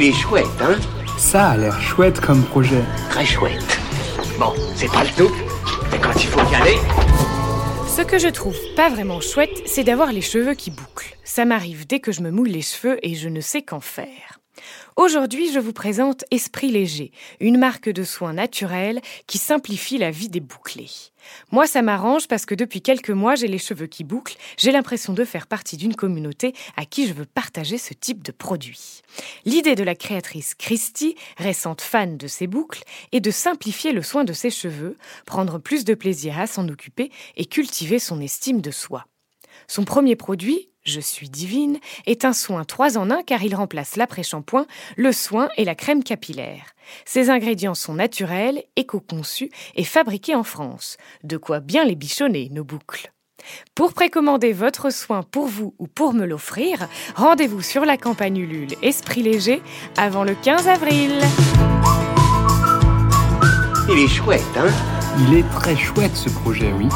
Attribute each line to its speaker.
Speaker 1: Il est chouette, hein
Speaker 2: Ça a l'air chouette comme projet.
Speaker 1: Très chouette. Bon, c'est pas le tout, mais quand il faut y aller...
Speaker 3: Ce que je trouve pas vraiment chouette, c'est d'avoir les cheveux qui bouclent. Ça m'arrive dès que je me mouille les cheveux et je ne sais qu'en faire. Aujourd'hui, je vous présente Esprit Léger, une marque de soins naturels qui simplifie la vie des bouclés. Moi, ça m'arrange parce que depuis quelques mois, j'ai les cheveux qui bouclent, j'ai l'impression de faire partie d'une communauté à qui je veux partager ce type de produit. L'idée de la créatrice Christy, récente fan de ses boucles, est de simplifier le soin de ses cheveux, prendre plus de plaisir à s'en occuper et cultiver son estime de soi. Son premier produit, Je suis divine, est un soin 3 en 1 car il remplace l'après-shampoing, le soin et la crème capillaire. Ses ingrédients sont naturels, éco-conçus et fabriqués en France. De quoi bien les bichonner, nos boucles. Pour précommander votre soin pour vous ou pour me l'offrir, rendez-vous sur la campagne Ulule Esprit Léger avant le 15 avril.
Speaker 1: Il est chouette, hein?
Speaker 2: Il est très chouette ce projet, oui.